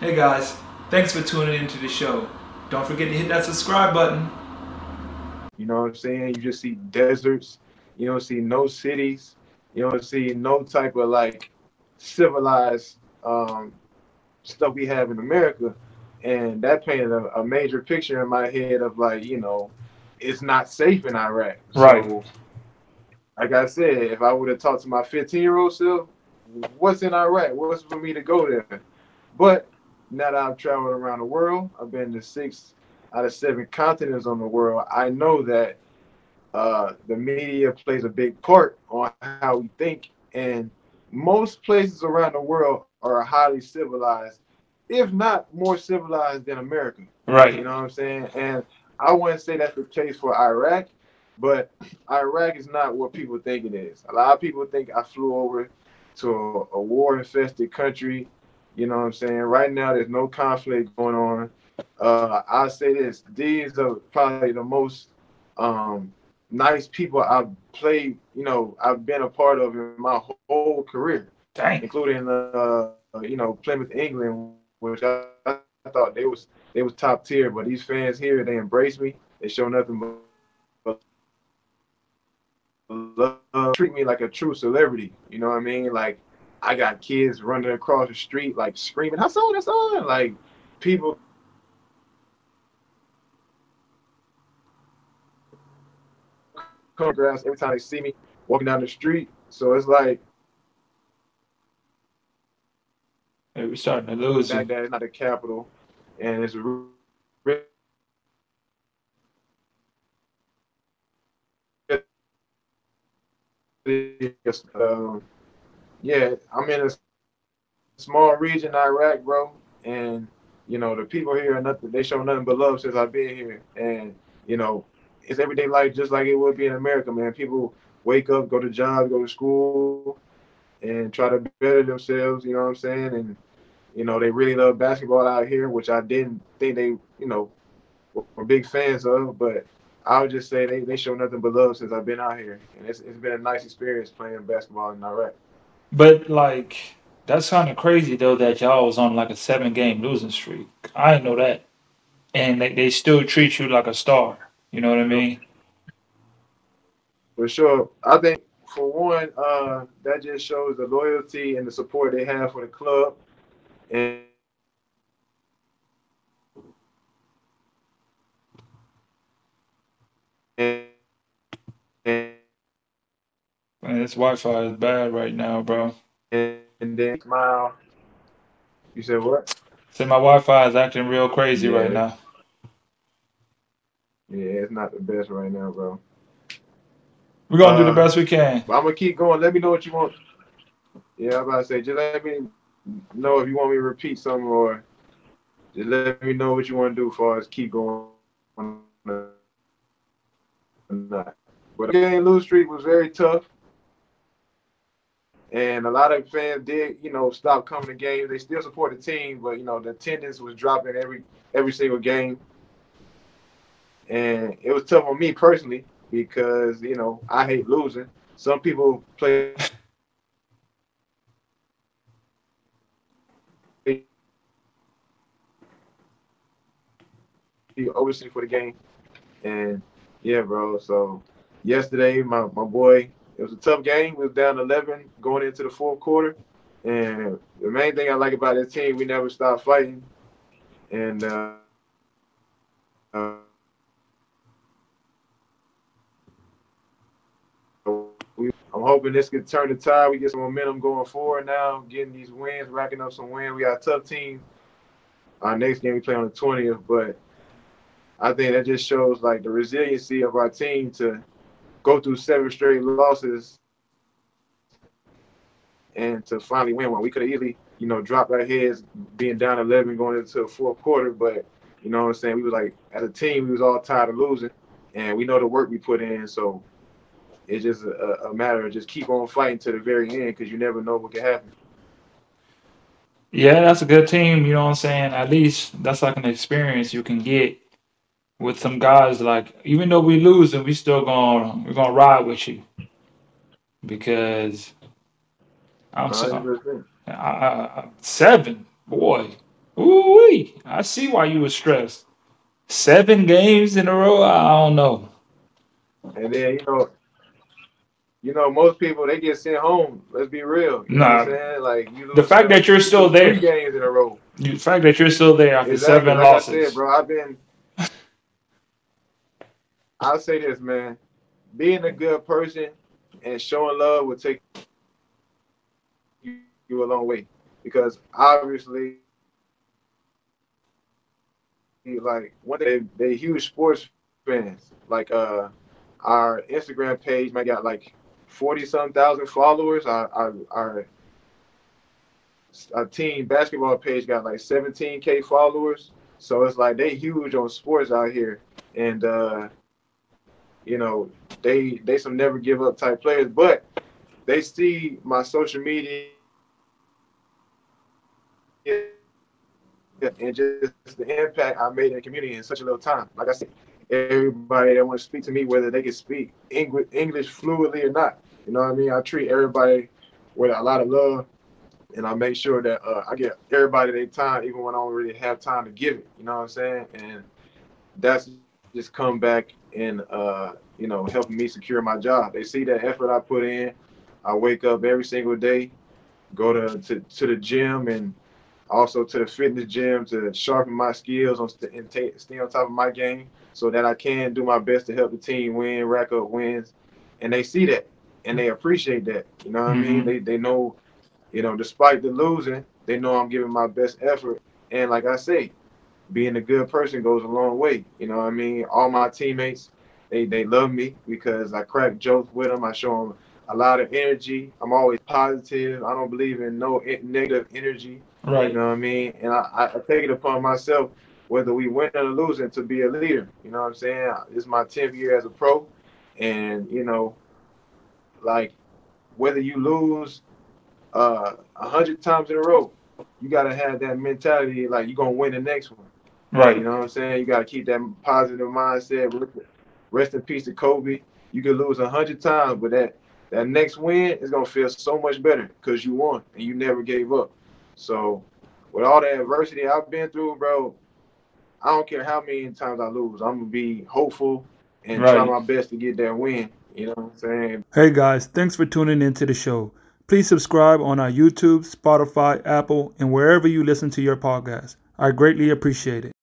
Hey guys, thanks for tuning into the show. Don't forget to hit that subscribe button. You know what I'm saying? You just see deserts. You don't see no cities. You don't see no type of like civilized um, stuff we have in America. And that painted a, a major picture in my head of like, you know, it's not safe in Iraq. Right. So, like I said, if I would have talked to my 15 year old self, what's in Iraq? What's for me to go there? But now that I've traveled around the world, I've been to six out of seven continents on the world. I know that uh, the media plays a big part on how we think, and most places around the world are highly civilized, if not more civilized than America. Right. You know what I'm saying? And I wouldn't say that's the case for Iraq, but Iraq is not what people think it is. A lot of people think I flew over to a, a war infested country. You know what I'm saying? Right now, there's no conflict going on. Uh, I'll say this these are probably the most um, nice people I've played, you know, I've been a part of in my whole career, Dang. including, uh, you know, Plymouth, England, which I, I thought they was they was top tier. But these fans here, they embrace me. They show nothing but love, treat me like a true celebrity. You know what I mean? Like I got kids running across the street, like screaming, "Hassan, Hassan!" Like people come grass every time they see me walking down the street. So it's like Hey, we're starting to lose. Baghdad is not the capital, and it's um, yeah, I'm in a small region, Iraq, bro, and you know the people here are nothing. They show nothing but love since I've been here, and you know it's everyday life just like it would be in America, man. People wake up, go to jobs, go to school, and try to better themselves. You know what I'm saying? And you know they really love basketball out here, which I didn't think they, you know, were big fans of. But I would just say they, they show nothing but love since I've been out here, and it's it's been a nice experience playing basketball in Iraq. But like, that's kind of crazy though that y'all was on like a seven game losing streak. I didn't know that. And they, they still treat you like a star. You know what I mean? For sure, I think for one, uh, that just shows the loyalty and the support they have for the club, and and, Man, this Wi Fi is bad right now, bro. and then smile. You said what? So my Wi Fi is acting real crazy right now. Yeah, it's not the best right now, bro. We're gonna do the Uh, best we can. But I'm gonna keep going. Let me know what you want. Yeah, I'm about to say, just let me know if you want me to repeat something or just let me know what you want to do as far as keep going. or not. But the game lose streak was very tough. And a lot of fans did, you know, stop coming to games. They still support the team, but you know, the attendance was dropping every every single game. And it was tough on me personally because, you know, I hate losing. Some people play overseas for the game. And yeah, bro. So yesterday, my, my boy, it was a tough game. We was down 11 going into the fourth quarter. And the main thing I like about this team, we never stop fighting. And uh, uh, we, I'm hoping this could turn the tide. We get some momentum going forward now, getting these wins, racking up some wins. We got a tough team. Our next game we play on the 20th, but I think that just shows like the resiliency of our team to go through seven straight losses and to finally win one. We could have easily, you know, dropped our heads being down 11 going into the fourth quarter, but you know what I'm saying? We was like, as a team, we was all tired of losing, and we know the work we put in, so it's just a, a matter of just keep on fighting to the very end because you never know what can happen. Yeah, that's a good team, you know what I'm saying? At least that's like an experience you can get with some guys like even though we lose and we still going we're gonna ride with you because I'm I, I, seven boy Ooh, I see why you were stressed. Seven games in a row. I don't know. And then you know, you know, most people they get sent home. Let's be real. You know what Nah, I'm saying? Like the fact that you're still there, games in a row. the fact that you're still there after Exactly. seven Like losses. said, bro, I've been. I'll say this, man. Being a good person and showing love will take you, a long way because obviously, like one they they huge sports fans. Like uh, our Instagram page might got like forty some thousand followers. Our our our, our team basketball page got like seventeen k followers. So it's like they huge on sports out here, and uh, you know they they some never give up type players, but they see my social media and just the impact I made in the community in such a little time. Like I said, everybody that wants to speak to me, whether they can speak English, English fluently or not, you know what I mean. I treat everybody with a lot of love, and I make sure that uh, I get everybody their time, even when I don't really have time to give it. You know what I'm saying? And that's just come back and uh, you know helping me secure my job. They see that effort I put in. I wake up every single day, go to to, to the gym and also to the fitness gym to sharpen my skills on st- and ta- stay on top of my game so that I can do my best to help the team win, rack up wins, and they see that and they appreciate that. You know what I mean? Mhm. They they know, you know, despite the losing, they know I'm giving my best effort. And like I say, being a good person goes a long way. You know what I mean? All my teammates, they they love me because I crack jokes with them. I show them a lot of energy. I'm always positive. I don't believe in no negative energy. Right. You know what I mean? And I, I take it upon myself, whether we win or losing, to be a leader. You know what I'm saying? This is my 10th year as a pro. And, you know, like whether you lose uh, a hundred times in a row, you got to have that mentality like you're going to win the next one. Right. You know what I'm saying? You got to keep that positive mindset. Rest in peace to Kobe. You could lose a hundred times, but that that next win is gonna feel so much better because you won and you never gave up. So, with all the adversity I've been through, bro, I don't care how many times I lose. I'm gonna be hopeful and try my best to get that win. You know what I'm saying? Hey guys, thanks for tuning into the show. Please subscribe on our YouTube, Spotify, Apple, and wherever you listen to your podcast. I greatly appreciate it.